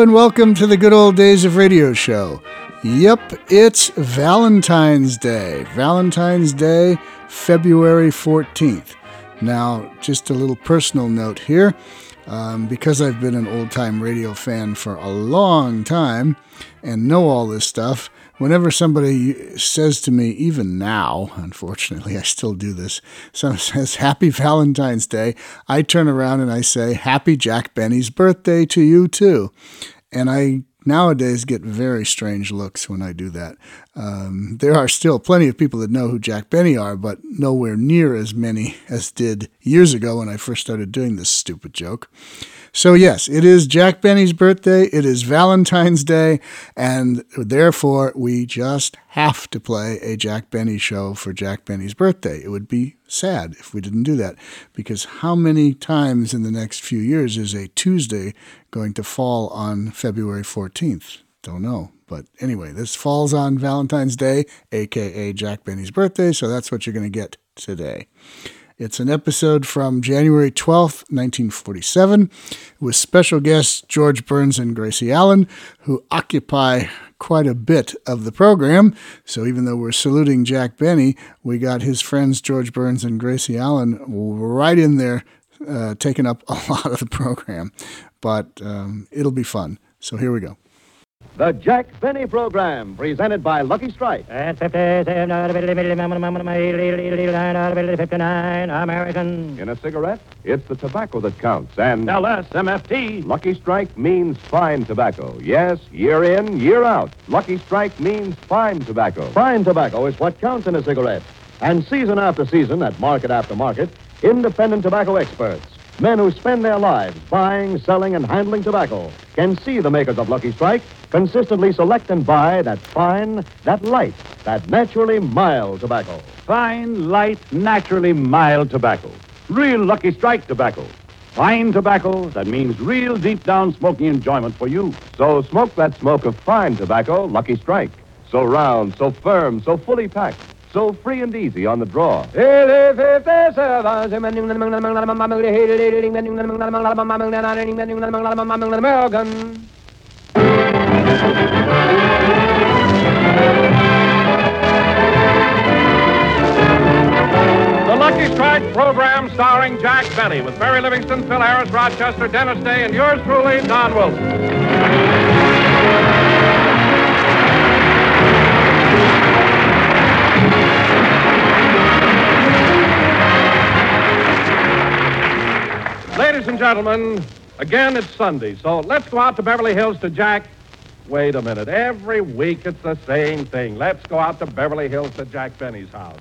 And welcome to the Good Old Days of Radio Show. Yep, it's Valentine's Day. Valentine's Day, February 14th. Now, just a little personal note here. Um, because I've been an old time radio fan for a long time and know all this stuff, whenever somebody says to me, even now, unfortunately, I still do this, someone says Happy Valentine's Day, I turn around and I say Happy Jack Benny's birthday to you too. And I nowadays get very strange looks when I do that. Um, there are still plenty of people that know who Jack Benny are, but nowhere near as many as did years ago when I first started doing this stupid joke. So, yes, it is Jack Benny's birthday. It is Valentine's Day. And therefore, we just have to play a Jack Benny show for Jack Benny's birthday. It would be sad if we didn't do that because how many times in the next few years is a Tuesday going to fall on February 14th? Don't know. But anyway, this falls on Valentine's Day, aka Jack Benny's birthday. So, that's what you're going to get today. It's an episode from January 12th, 1947, with special guests George Burns and Gracie Allen, who occupy quite a bit of the program. So even though we're saluting Jack Benny, we got his friends George Burns and Gracie Allen right in there, uh, taking up a lot of the program. But um, it'll be fun. So here we go. The Jack Benny Program, presented by Lucky Strike. At 57, American. In a cigarette, it's the tobacco that counts, and LSMFT. Lucky Strike means fine tobacco. Yes, year in, year out. Lucky Strike means fine tobacco. Fine tobacco is what counts in a cigarette. And season after season, at market after market, independent tobacco experts, men who spend their lives buying, selling, and handling tobacco, can see the makers of Lucky Strike consistently select and buy that fine, that light, that naturally mild tobacco. Fine, light, naturally mild tobacco. Real Lucky Strike tobacco. Fine tobacco that means real deep down smoking enjoyment for you. So smoke that smoke of fine tobacco, Lucky Strike. So round, so firm, so fully packed, so free and easy on the draw. The Lucky Strike program starring Jack Benny with Mary Livingstone, Phil Harris, Rochester, Dennis Day, and yours truly, Don Wilson. Ladies and gentlemen, again it's Sunday, so let's go out to Beverly Hills to Jack. Wait a minute. Every week it's the same thing. Let's go out to Beverly Hills to Jack Benny's house.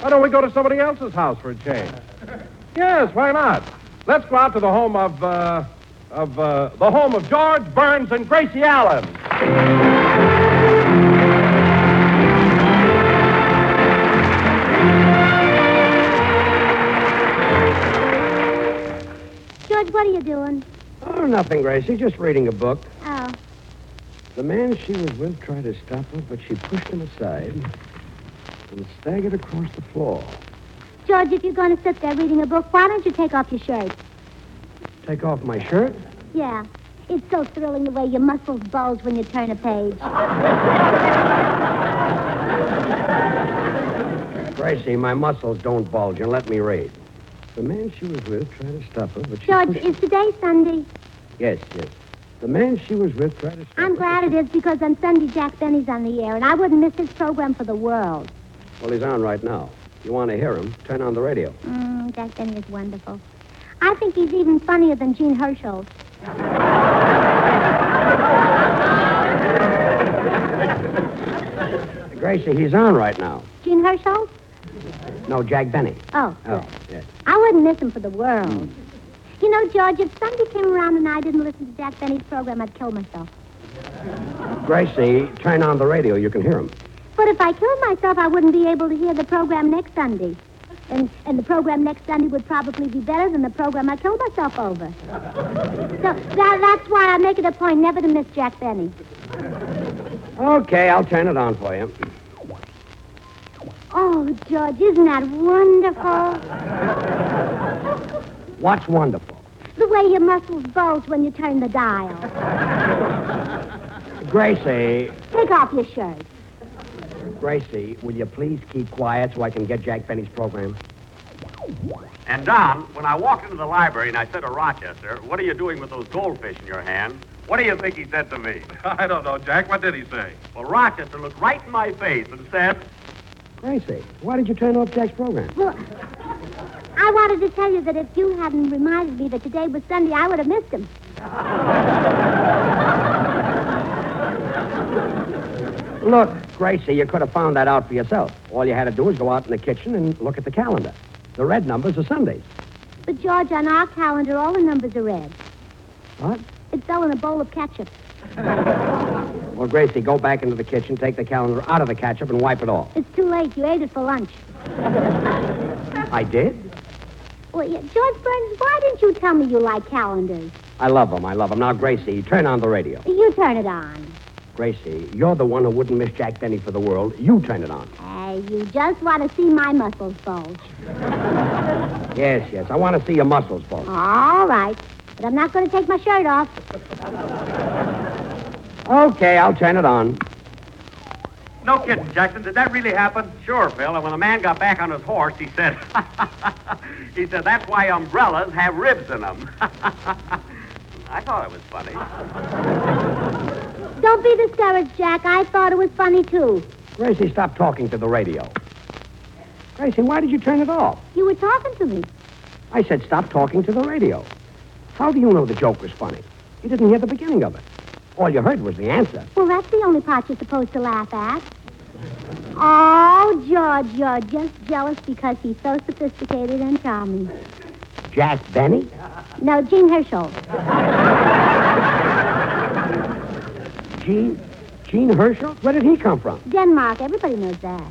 Why don't we go to somebody else's house for a change? Yes, why not? Let's go out to the home of, uh, of, uh, the home of George Burns and Gracie Allen. Doing? Oh, nothing, Gracie. Just reading a book. Oh, The man she was with tried to stop her, but she pushed him aside and staggered across the floor. George, if you're going to sit there reading a book, why don't you take off your shirt? Take off my shirt? Yeah. It's so thrilling the way your muscles bulge when you turn a page. Gracie, my muscles don't bulge, and let me read. The man she was with tried to stop her, but she George, pushed... is today Sunday? Yes, yes. The man she was with tried to stop her. I'm glad it is because on Sunday Jack Benny's on the air, and I wouldn't miss his program for the world. Well, he's on right now. You want to hear him? Turn on the radio. Mm, Jack Benny is wonderful. I think he's even funnier than Jean Hersholt. Gracie, he's on right now. Jean Hersholt? No, Jack Benny. Oh, Oh, yes. I wouldn't miss him for the world. You know, George, if Sunday came around and I didn't listen to Jack Benny's program, I'd kill myself. Gracie, turn on the radio. You can hear him. But if I killed myself, I wouldn't be able to hear the program next Sunday. And, and the program next Sunday would probably be better than the program I killed myself over. So that, that's why I make it a point never to miss Jack Benny. Okay, I'll turn it on for you. Oh, George, isn't that wonderful? What's wonderful? The way your muscles bulge when you turn the dial. Gracie, Take off your shirt. Gracie, will you please keep quiet so I can get Jack Benny's program? And Don, when I walked into the library and I said to Rochester, "What are you doing with those goldfish in your hand?" What do you think he said to me? I don't know, Jack. What did he say? Well, Rochester looked right in my face and said, Gracie, why did you turn off Jack's program? Well, I wanted to tell you that if you hadn't reminded me that today was Sunday, I would have missed him. Look, Gracie, you could have found that out for yourself. All you had to do was go out in the kitchen and look at the calendar. The red numbers are Sundays. But, George, on our calendar, all the numbers are red. What? It fell in a bowl of ketchup. Well, Gracie, go back into the kitchen, take the calendar out of the ketchup, and wipe it off. It's too late. You ate it for lunch. I did? Well, yeah, George Burns, why didn't you tell me you like calendars? I love them. I love them. Now, Gracie, turn on the radio. You turn it on. Gracie, you're the one who wouldn't miss Jack Benny for the world. You turn it on. Hey, you just want to see my muscles bulge. Yes, yes. I want to see your muscles, folks. All right. But I'm not going to take my shirt off. Okay, I'll turn it on. "No kidding, Jackson. Did that really happen?" Sure, Phil. And when the man got back on his horse, he said, "He said that's why umbrellas have ribs in them." I thought it was funny. Don't be discouraged, Jack. I thought it was funny, too. Gracie, stop talking to the radio. Gracie, why did you turn it off? You were talking to me. I said stop talking to the radio. How do you know the joke was funny? You didn't hear the beginning of it. All you heard was the answer. Well, that's the only part you're supposed to laugh at. Oh, George, you're just jealous because he's so sophisticated and charming. Jack Benny? No, Jean Hersholt. Jean? Jean Hersholt? Where did he come from? Denmark. Everybody knows that.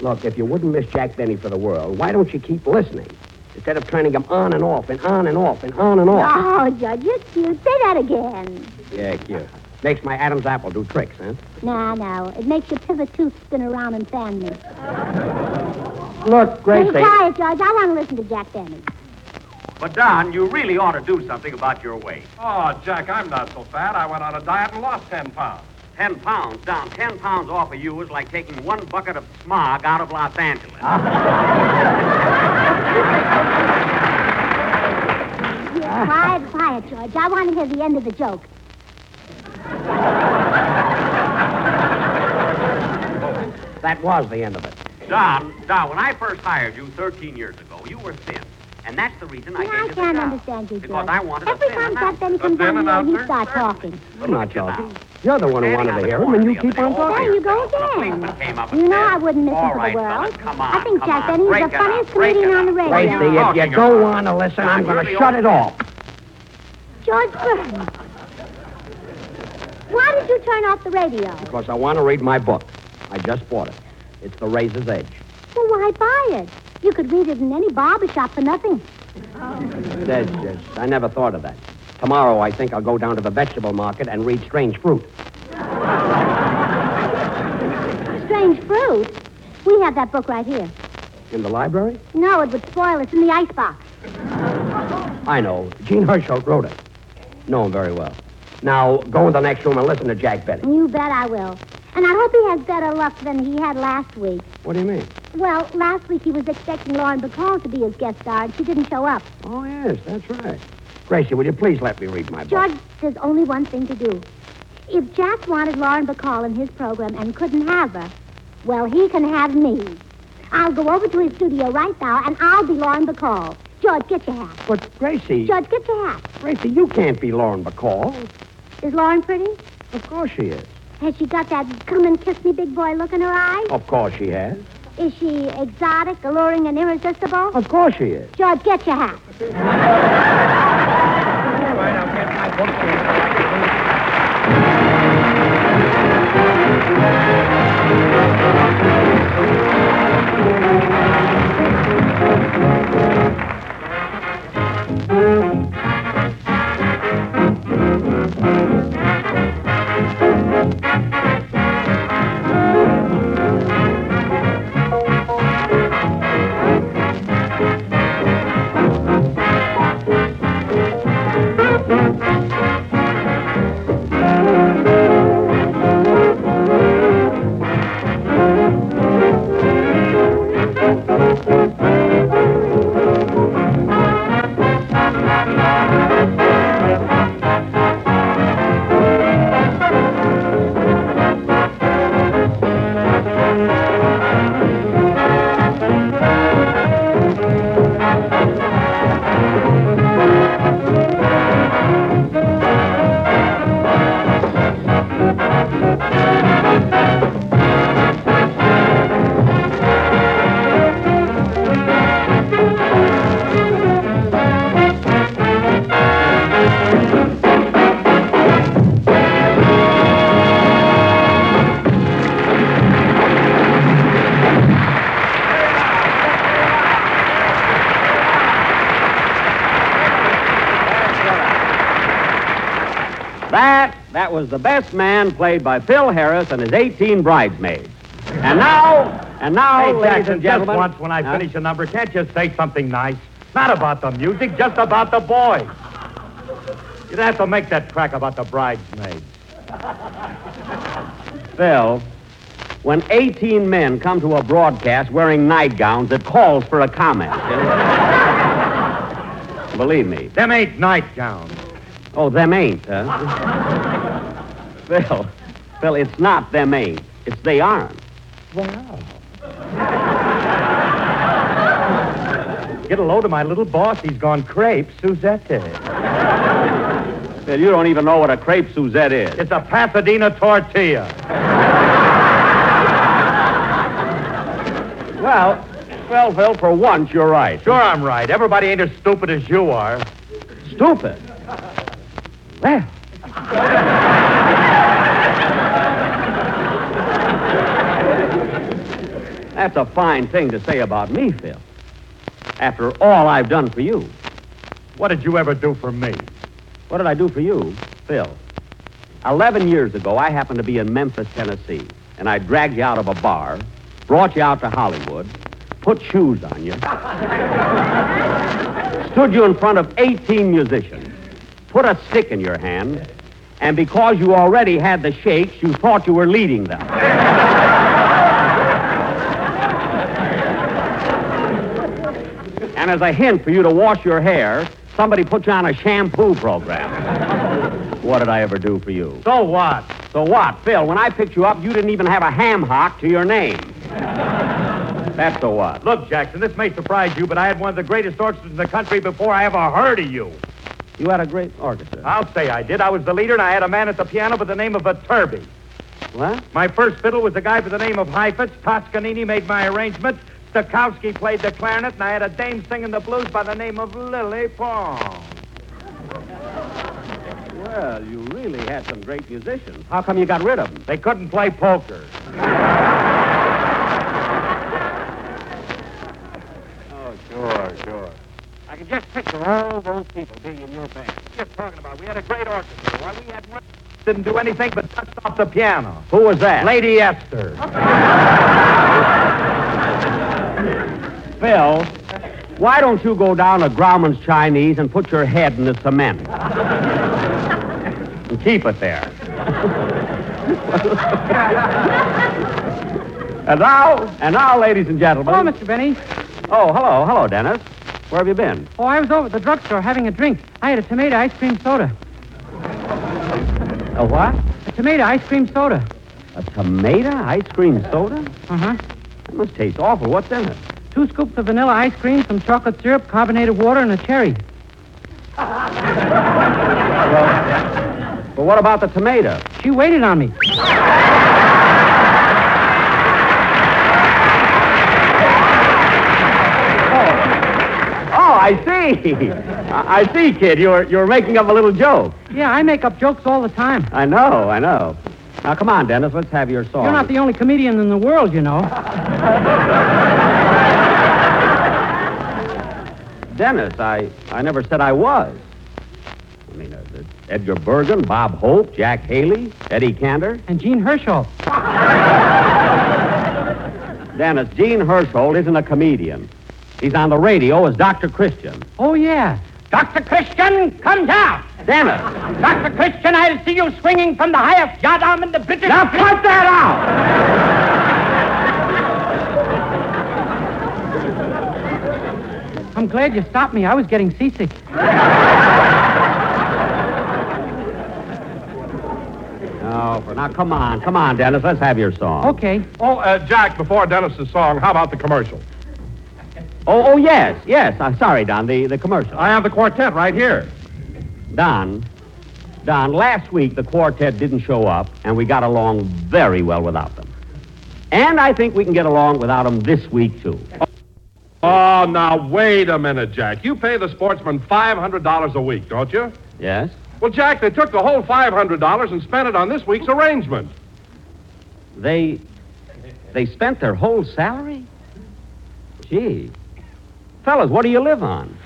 Look, if you wouldn't miss Jack Benny for the world, why don't you keep listening? Instead of turning them on and off and on and off and on and off. Oh, George, you're cute. Say that again. Yeah, cute. Makes my Adam's apple do tricks, huh? No, no. It makes your pivot tooth spin around and fan me. Look, Be Gracie. quiet, George. I want to listen to Jack Benny. But Don, you really ought to do something about your weight. Oh, Jack, I'm not so fat. I went on a diet and lost 10 pounds. Ten pounds down, ten pounds off of you is like taking one bucket of smog out of Los Angeles. Yeah, quiet, quiet, George. I want to hear the end of the joke. That was the end of it. Don, Don, when I first hired you 13 years ago, you were thin. And that's the reason I gave I you the can't job. understand you, George. Because George. I wanted Every a thin time Jack announcer. Benny comes thin on here, he announcer? starts talking. I'm not Look at you talking. now. You're the one who wanted to hear him, and you keep on talking. There you go The again. policeman came up You know I wouldn't miss "All him for the world. I think Jack on, Benny's break the funniest comedian on the radio. Gracie, if you go on to listen, I'm going to shut it off. George Burns. Why did you turn off the radio? Because I want to read my book. I just bought it. It's The Razor's Edge. Well, why buy it? You could read it in any barber shop for nothing. That's just, I never thought of that. Tomorrow, I think I'll go down to the vegetable market and read Strange Fruit. Strange fruit. We have that book right here. In the library? No, it would spoil. It's in the icebox. I know. Jean Hersholt wrote it. Know him very well. Now, go in the next room and listen to Jack Benny. You bet I will. And I hope he has better luck than he had last week. What do you mean? Well, last week he was expecting Lauren Bacall to be his guest star, and she didn't show up. Oh, yes, that's right. Gracie, will you please let me read my book? George, there's only one thing to do. If Jack wanted Lauren Bacall in his program and couldn't have her, well, he can have me. I'll go over to his studio right now, and I'll be Lauren Bacall. George, get your hat. But, Gracie, George, get your hat. Gracie, you can't be Lauren Bacall. Is Lauren pretty? Of course she is. Has she got that come and kiss me big boy look in her eye? Of course she has. Is she exotic, alluring, and irresistible? Of course she is. George, get your hat. That was the best man played by Phil Harris and his 18 bridesmaids. And now, and now, Hey, ladies Jackson, and just once when I Huh? finish a number, can't you say something nice? Not about the music, just about the boys. You don't have to make that crack about the bridesmaids. Phil, when 18 men come to a broadcast wearing nightgowns, it calls for a comment. Believe me. Them ain't nightgowns. Oh, them ain't, huh? Phil, Phil, it's not them ain't. It's they aren't. Well. Get a load of my little boss. He's gone crepe Suzette. Phil, you don't even know what a crepe Suzette is. It's a Pasadena tortilla. Well, well, Phil, for once, you're right. Sure, I'm right. Everybody ain't as stupid as you are. Stupid. Well. That's a fine thing to say about me, Phil. After all I've done for you. What did you ever do for me? What did I do for you, Phil? Eleven years ago, I happened to be in Memphis, Tennessee, and I dragged you out of a bar, brought you out to Hollywood, put shoes on you, stood you in front of 18 musicians, put a stick in your hand, and because you already had the shakes, you thought you were leading them. and as a hint for you to wash your hair, somebody put you on a shampoo program. What did I ever do for you? So what? So what? Phil, when I picked you up, you didn't even have a ham hock to your name. That's the what. Look, Jackson, this may surprise you, but I had one of the greatest orchestras in the country before I ever heard of you. You had a great orchestra. I'll say I did. I was the leader, and I had a man at the piano by the name of Iturbi. What? My first fiddle was a guy by the name of Heifetz. Toscanini made my arrangements. Stokowski played the clarinet, and I had a dame singing the blues by the name of Lily Pons. Well, you really had some great musicians. How come you got rid of them? They couldn't play poker. Oh, sure, sure. I can just picture all those people being in your band. Just talking about, we had a great orchestra. Why, we had one didn't do anything but dust off the piano. Who was that? Lady Esther. Phil, why don't you go down to Grauman's Chinese and put your head in the cement? and keep it there. and now, and now, ladies and gentlemen. Hello, Mr. Benny. Oh, hello, hello, Dennis. Where have you been? Oh, I was over at the drugstore having a drink. I had a tomato ice cream soda. A what? A tomato ice cream soda. A tomato ice cream soda? Uh huh. That must taste awful. What's in it? Two scoops of vanilla ice cream, some chocolate syrup, carbonated water, and a cherry. But what about the tomato? She waited on me. Oh, oh, I see. I I see, kid. You're you're making up a little joke. Yeah, I make up jokes all the time. I know, I know. Now, come on, Dennis. Let's have your song. You're not the only comedian in the world, you know. Dennis, I, I never said I was. I mean, uh, Edgar Bergen, Bob Hope, Jack Haley, Eddie Cantor. And Jean Hersholt. Dennis, Jean Hersholt isn't a comedian. He's on the radio as Dr. Christian. Oh, yeah. Dr. Christian, come down. Dennis! Dr. Christian, I'll see you swinging from the highest yardarm in the British... Now cut that out! I'm glad you stopped me. I was getting seasick. No, for now, come on, come on, Dennis. Let's have your song. Okay. Oh, uh, Jack, before Dennis's song, how about the commercial? Oh, oh, yes, yes. I'm sorry, Don. The the commercial. I have the quartet right here. Don, Don. Last week the quartet didn't show up, and we got along very well without them. And I think we can get along without them this week too. Oh, now, wait a minute, Jack. You pay the Sportsmen $500 a week, don't you? Yes. Well, Jack, they took the whole $500 and spent it on this week's arrangement. They they spent their whole salary. Gee, fellas, what do you live on?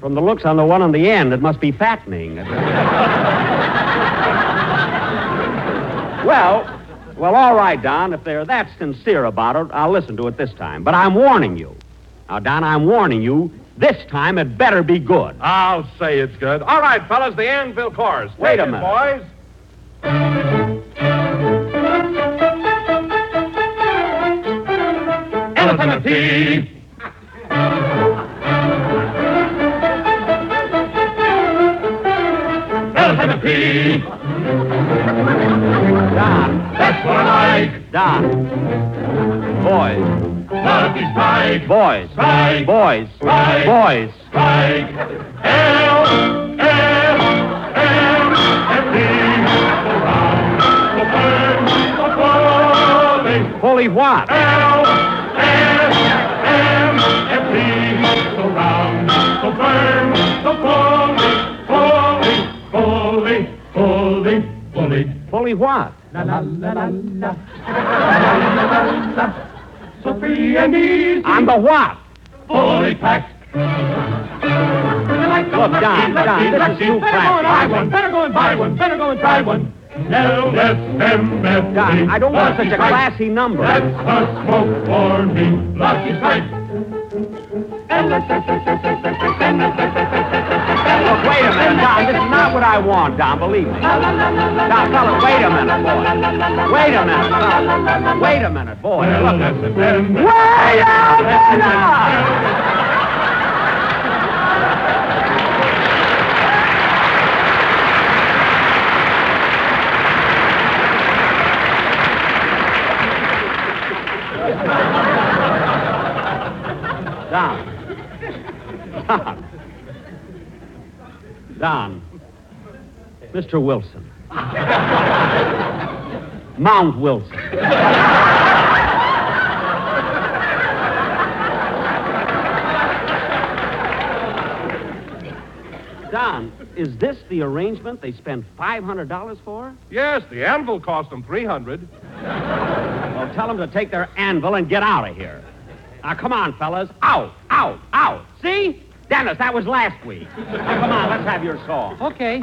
From the looks on the one on the end, it must be fattening. well, well, all right, Don. If they're that sincere about it, I'll listen to it this time. But I'm warning you. Now, Don, I'm warning you. This time it better be good. I'll say it's good. All right, fellas, the Anvil chorus. Wait a it, minute. boys. Elephant and tea. Elephant and tea. Don. That's what I like. Don. Boys. Lucky Strike. Boys. Strike. Boys. Strike. Boys. Strike. L, M, M, F, D. Go round, go firm, go falling. Fully what? Falling. What? La la la la la. So free and easy. The what? fully packed. Look, Don, Don, this is too Buy one, better go and buy one, better go and try one. L-S-M-F-D. Don, I don't want such a classy number. That's a smoke for me. Lucky Strike. Look, wait a minute, Don. This is not what I want, Don. Believe me. Don, fella, wait a minute, boy. Wait a minute, fella. Wait a minute, boy. Look. Wait a minute! Don. Don. Don. Mr. Wilson. Mount Wilson. Don, is this the arrangement they spent $500 for? Yes, the anvil cost them 300 Well, tell them to take their anvil and get out of here. Now, come on, fellas. Out, out, out. See? Dennis, that was last week. Now, come on, let's have your song. Okay.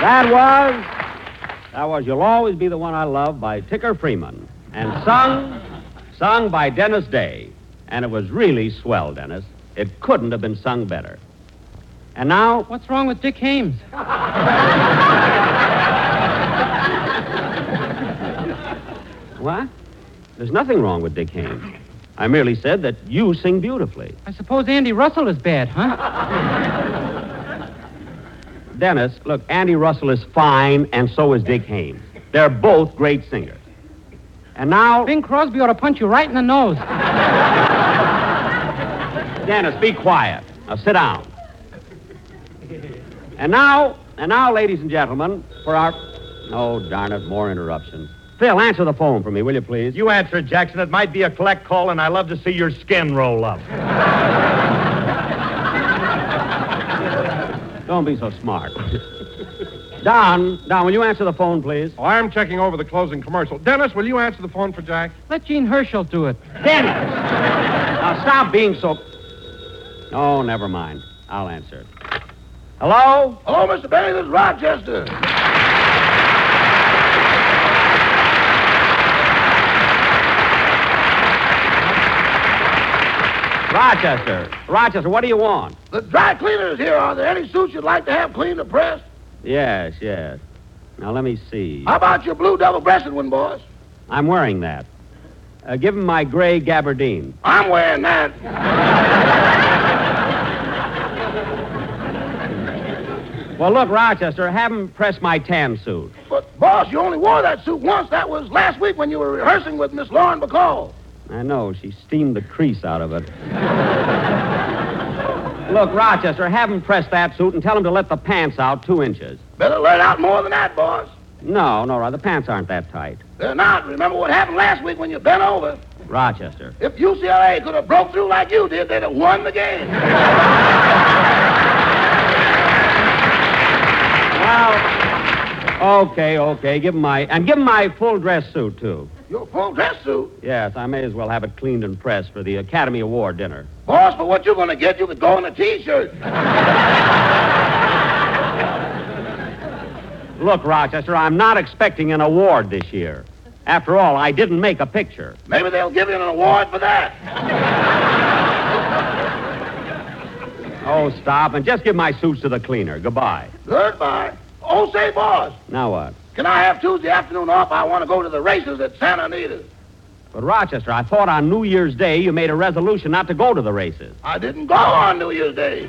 That was, that was You'll Always Be the One I Love by Ticker Freeman. And sung, Sung by Dennis Day. And it was really swell, Dennis. It couldn't have been sung better. And now, What's wrong with Dick Haymes? what? There's nothing wrong with Dick Haymes. I merely said that you sing beautifully. I suppose Andy Russell is bad, huh? Dennis, look, Andy Russell is fine, and so is Dick Haymes. They're both great singers. And now, Bing Crosby ought to punch you right in the nose. Dennis, be quiet. Now sit down. And now, and now, ladies and gentlemen, for our. Oh, darn it, more interruptions. Phil, answer the phone for me, will you please? You answer it, Jackson. It might be a collect call, and I love to see your skin roll up. Don't be so smart. Don, Don, will you answer the phone, please? Oh, I'm checking over the closing commercial. Dennis, will you answer the phone for Jack? Let Jean Hersholt do it. Dennis! now stop being so. Oh, never mind. I'll answer it. Hello? Hello, Mr. Benny. This is Rochester. Rochester. Rochester, what do you want? The dry cleaner is here. Are there any suits you'd like to have cleaned and pressed? Yes, yes. Now let me see. How about your blue double-breasted one, boss? I'm wearing that. Uh, give him my gray gabardine. I'm wearing that. Well, look, Rochester, have him press my tan suit. But, boss, you only wore that suit once. That was last week when you were rehearsing with Miss Lauren Bacall. I know, she steamed the crease out of it. look, Rochester, have him press that suit and tell him to let the pants out two inches. Better let out more than that, boss. No, no, the pants aren't that tight. They're not. Remember what happened last week when you bent over? Rochester. If UCLA could have broke through like you did, they'd have won the game. Well, okay, okay. Give him my and give him my full dress suit too. Your full dress suit? Yes, I may as well have it cleaned and pressed for the Academy Award dinner. Boss, for what you're going to get, you could go in a T-shirt. Look, Rochester, I'm not expecting an award this year. After all, I didn't make a picture. Maybe they'll give you an award for that. Oh, stop and just give my suits to the cleaner. Goodbye. Goodbye. Oh, say, boss, Now what? Can I have Tuesday afternoon off? I want to go to the races at Santa Anita. But Rochester, I thought on New Year's Day you made a resolution not to go to the races. I didn't go on New Year's Day.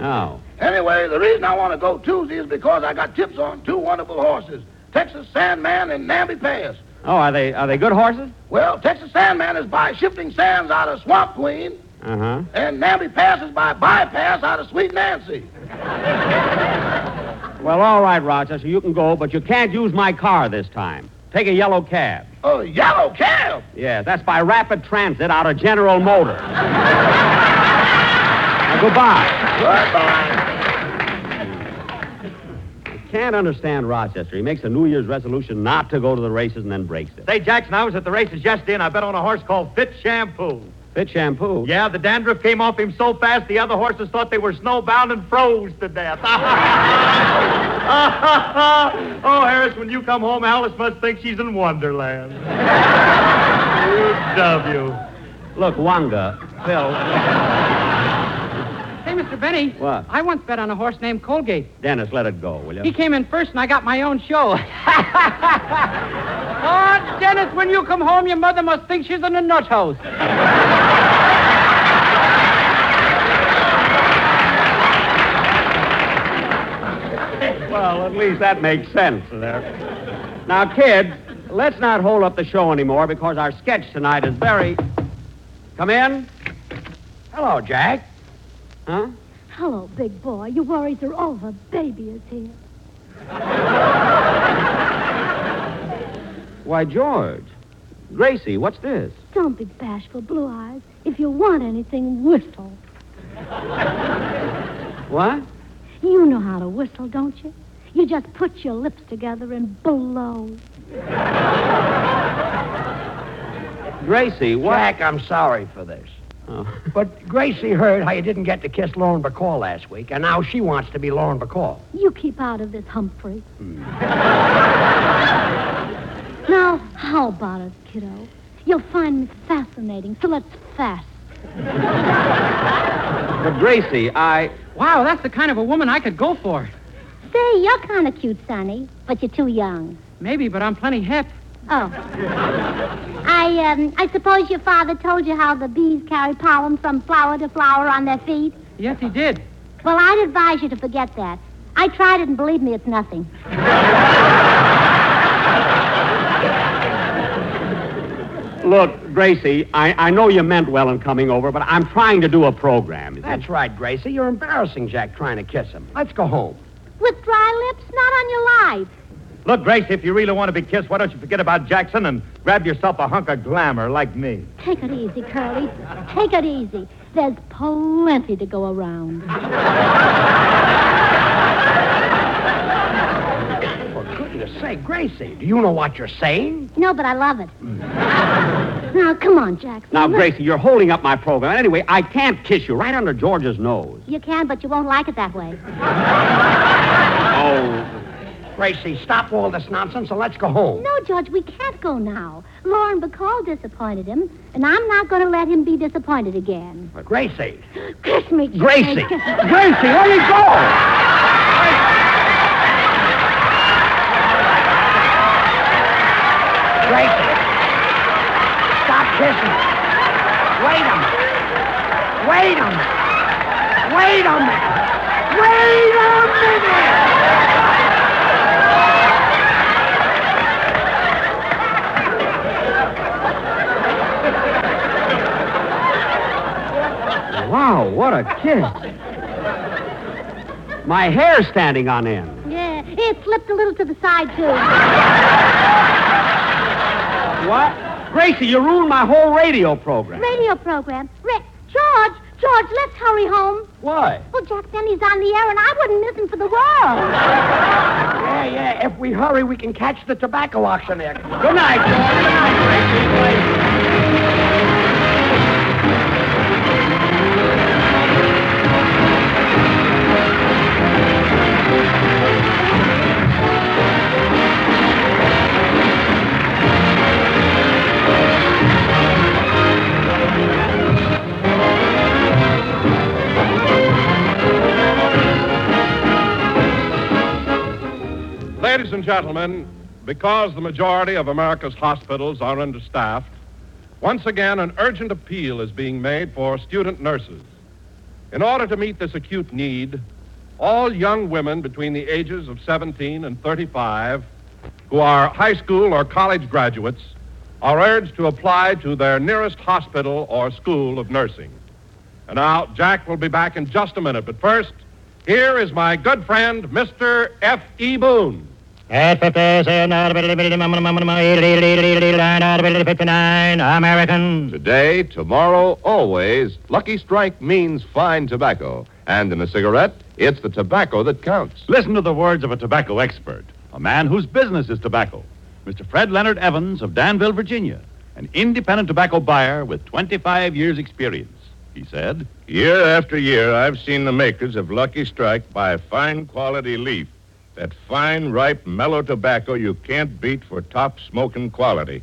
No. Oh. Anyway, the reason I want to go Tuesday is because I got tips on two wonderful horses, Texas Sandman and Namby Pass. Oh, are they are they good horses? Well, Texas Sandman is by shifting sands out of Swamp Queen, Uh huh. and Namby Pass is by bypass out of Sweet Nancy. Well, all right, Rochester, you can go, but you can't use my car this time. Take a yellow cab. Oh, a yellow cab. Yeah, that's by Rapid Transit out of General Motors. now, goodbye. Goodbye. I can't understand Rochester. He makes a New Year's resolution not to go to the races and then breaks it. Say, Jackson, I was at the races yesterday, and I bet on a horse called Fitch Shampoo. Fitch shampoo. Yeah, the dandruff came off him so fast, the other horses thought they were snowbound and froze to death. oh, Harris, when you come home, Alice must think she's in Wonderland. you W. Look, Wanga, Phil. Hey, Mr. Benny. What? I once bet on a horse named Colgate. Dennis, let it go, will you? He came in first, and I got my own show. oh, Dennis, when you come home, your mother must think she's in a nut house. Well, at least that makes sense there. Now, kids, let's not hold up the show anymore because our sketch tonight is very. Come in. Hello, Jack. Huh? Hello, big boy. Your worries are over. Baby is here. Why, George. Gracie, what's this? Don't be bashful, Blue Eyes. If you want anything, whistle. What? You know how to whistle, don't you? You just put your lips together and blow. Gracie, what? Jack, I'm sorry for this. Oh. But Gracie heard how you didn't get to kiss Lauren Bacall last week, and now she wants to be Lauren Bacall. You keep out of this, Humphrey. Hmm. now, how about it, kiddo? You'll find me fascinating, so let's fast. But Gracie, I. Wow, that's the kind of a woman I could go for. Say, you're kind of cute, Sonny, but you're too young. Maybe, but I'm plenty hip. Oh. I, um, I suppose your father told you how the bees carry pollen from flower to flower on their feet? Yes, he did. Well, I'd advise you to forget that. I tried it, and believe me, it's nothing. Look, Gracie, I, I know you meant well in coming over, but I'm trying to do a program. you see. That's right, Gracie. You're embarrassing Jack trying to kiss him. Let's go home. With dry lips, not on your life. Look, Grace, if you really want to be kissed, why don't you forget about Jackson and grab yourself a hunk of glamour like me? Take it easy, Curly. Take it easy. There's plenty to go around. For goodness sake, Gracie, do you know what you're saying? No, but I love it. now, come on, Jackson. Now, Let's- Gracie, you're holding up my program. Anyway, I can't kiss you right under George's nose. You can, but you won't like it that way. Oh. Gracie, stop all this nonsense and let's go home. No, George, we can't go now. Lauren Bacall disappointed him, and I'm not going to let him be disappointed again. Gracie. Kiss me, Jack. Gracie. Kiss me. Gracie, let me go! Gracie. Stop kissing. Wait a minute. Wait a minute. Wait a minute. Wait a minute. Wow, what a kiss. My hair's standing on end. Yeah, it slipped a little to the side, too. What? Gracie, you ruined my whole radio program. Radio program. Ra- George, George, let's hurry home. Why? Well, Jack Benny's on the air, and I wouldn't miss him for the world. Yeah, yeah. If we hurry, we can catch the tobacco auctioneer. Good night, George. Good night, Gracie. Ladies and gentlemen, because the majority of America's hospitals are understaffed, once again an urgent appeal is being made for student nurses. In order to meet this acute need, all young women between the ages of 17 and 35 who are high school or college graduates are urged to apply to their nearest hospital or school of nursing. And now, Jack will be back in just a minute, but first, here is my good friend, Mr. F.E. Boone. At 57, American. Today, tomorrow, always, Lucky Strike means fine tobacco. And in a cigarette, it's the tobacco that counts. Listen to the words of a tobacco expert, a man whose business is tobacco, Mr. Fred Leonard Evans of Danville, Virginia, an independent tobacco buyer with 25 years' experience. He said, Year after year, I've seen the makers of Lucky Strike buy fine quality leaf. That fine, ripe, mellow tobacco you can't beat for top smoking quality.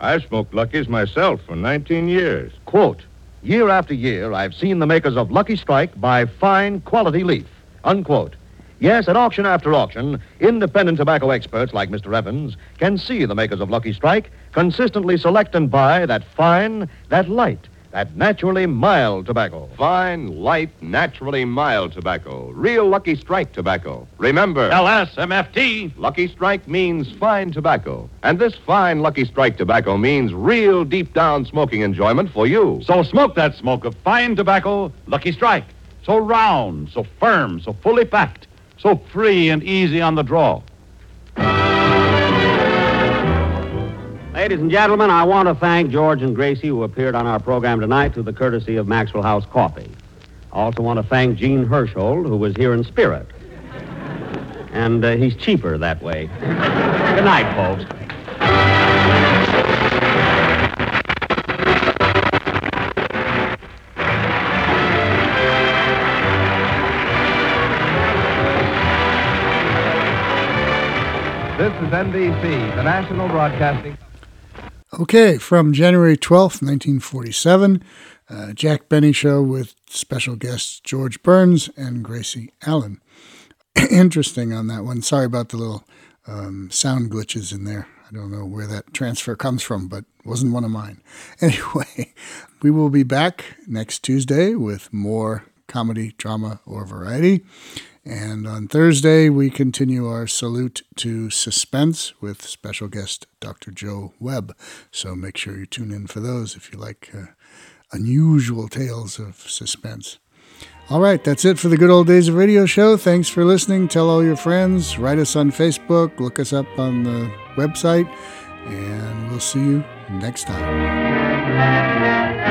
I've smoked Lucky's myself for 19 years. Quote, year after year, I've seen the makers of Lucky Strike buy fine quality leaf. Unquote. Yes, at auction after auction, independent tobacco experts like Mr. Evans can see the makers of Lucky Strike consistently select and buy that fine, that light, that naturally mild tobacco. Fine, light, naturally mild tobacco. Real Lucky Strike tobacco. Remember, LSMFT. Lucky Strike means fine tobacco. And this fine Lucky Strike tobacco means real deep down smoking enjoyment for you. So smoke that smoke of fine tobacco, Lucky Strike. So round, so firm, so fully packed, so free and easy on the draw. Ladies and gentlemen, I want to thank George and Gracie, who appeared on our program tonight through the courtesy of Maxwell House Coffee. I also want to thank Jean Hersholt who was here in spirit. And uh, he's cheaper that way. Good night, folks. This is NBC, the national broadcasting Okay, from January 12th, 1947, uh, Jack Benny Show with special guests George Burns and Gracie Allen. Interesting on that one. Sorry about the little um, sound glitches in there. I don't know where that transfer comes from, but wasn't one of mine. Anyway, we will be back next Tuesday with more comedy, drama, or variety. And on Thursday, we continue our salute to suspense with special guest Dr. Joe Webb. So make sure you tune in for those if you like uh, unusual tales of suspense. All right, that's it for the Good Old Days of Radio show. Thanks for listening. Tell all your friends. Write us on Facebook. Look us up on the website. And we'll see you next time.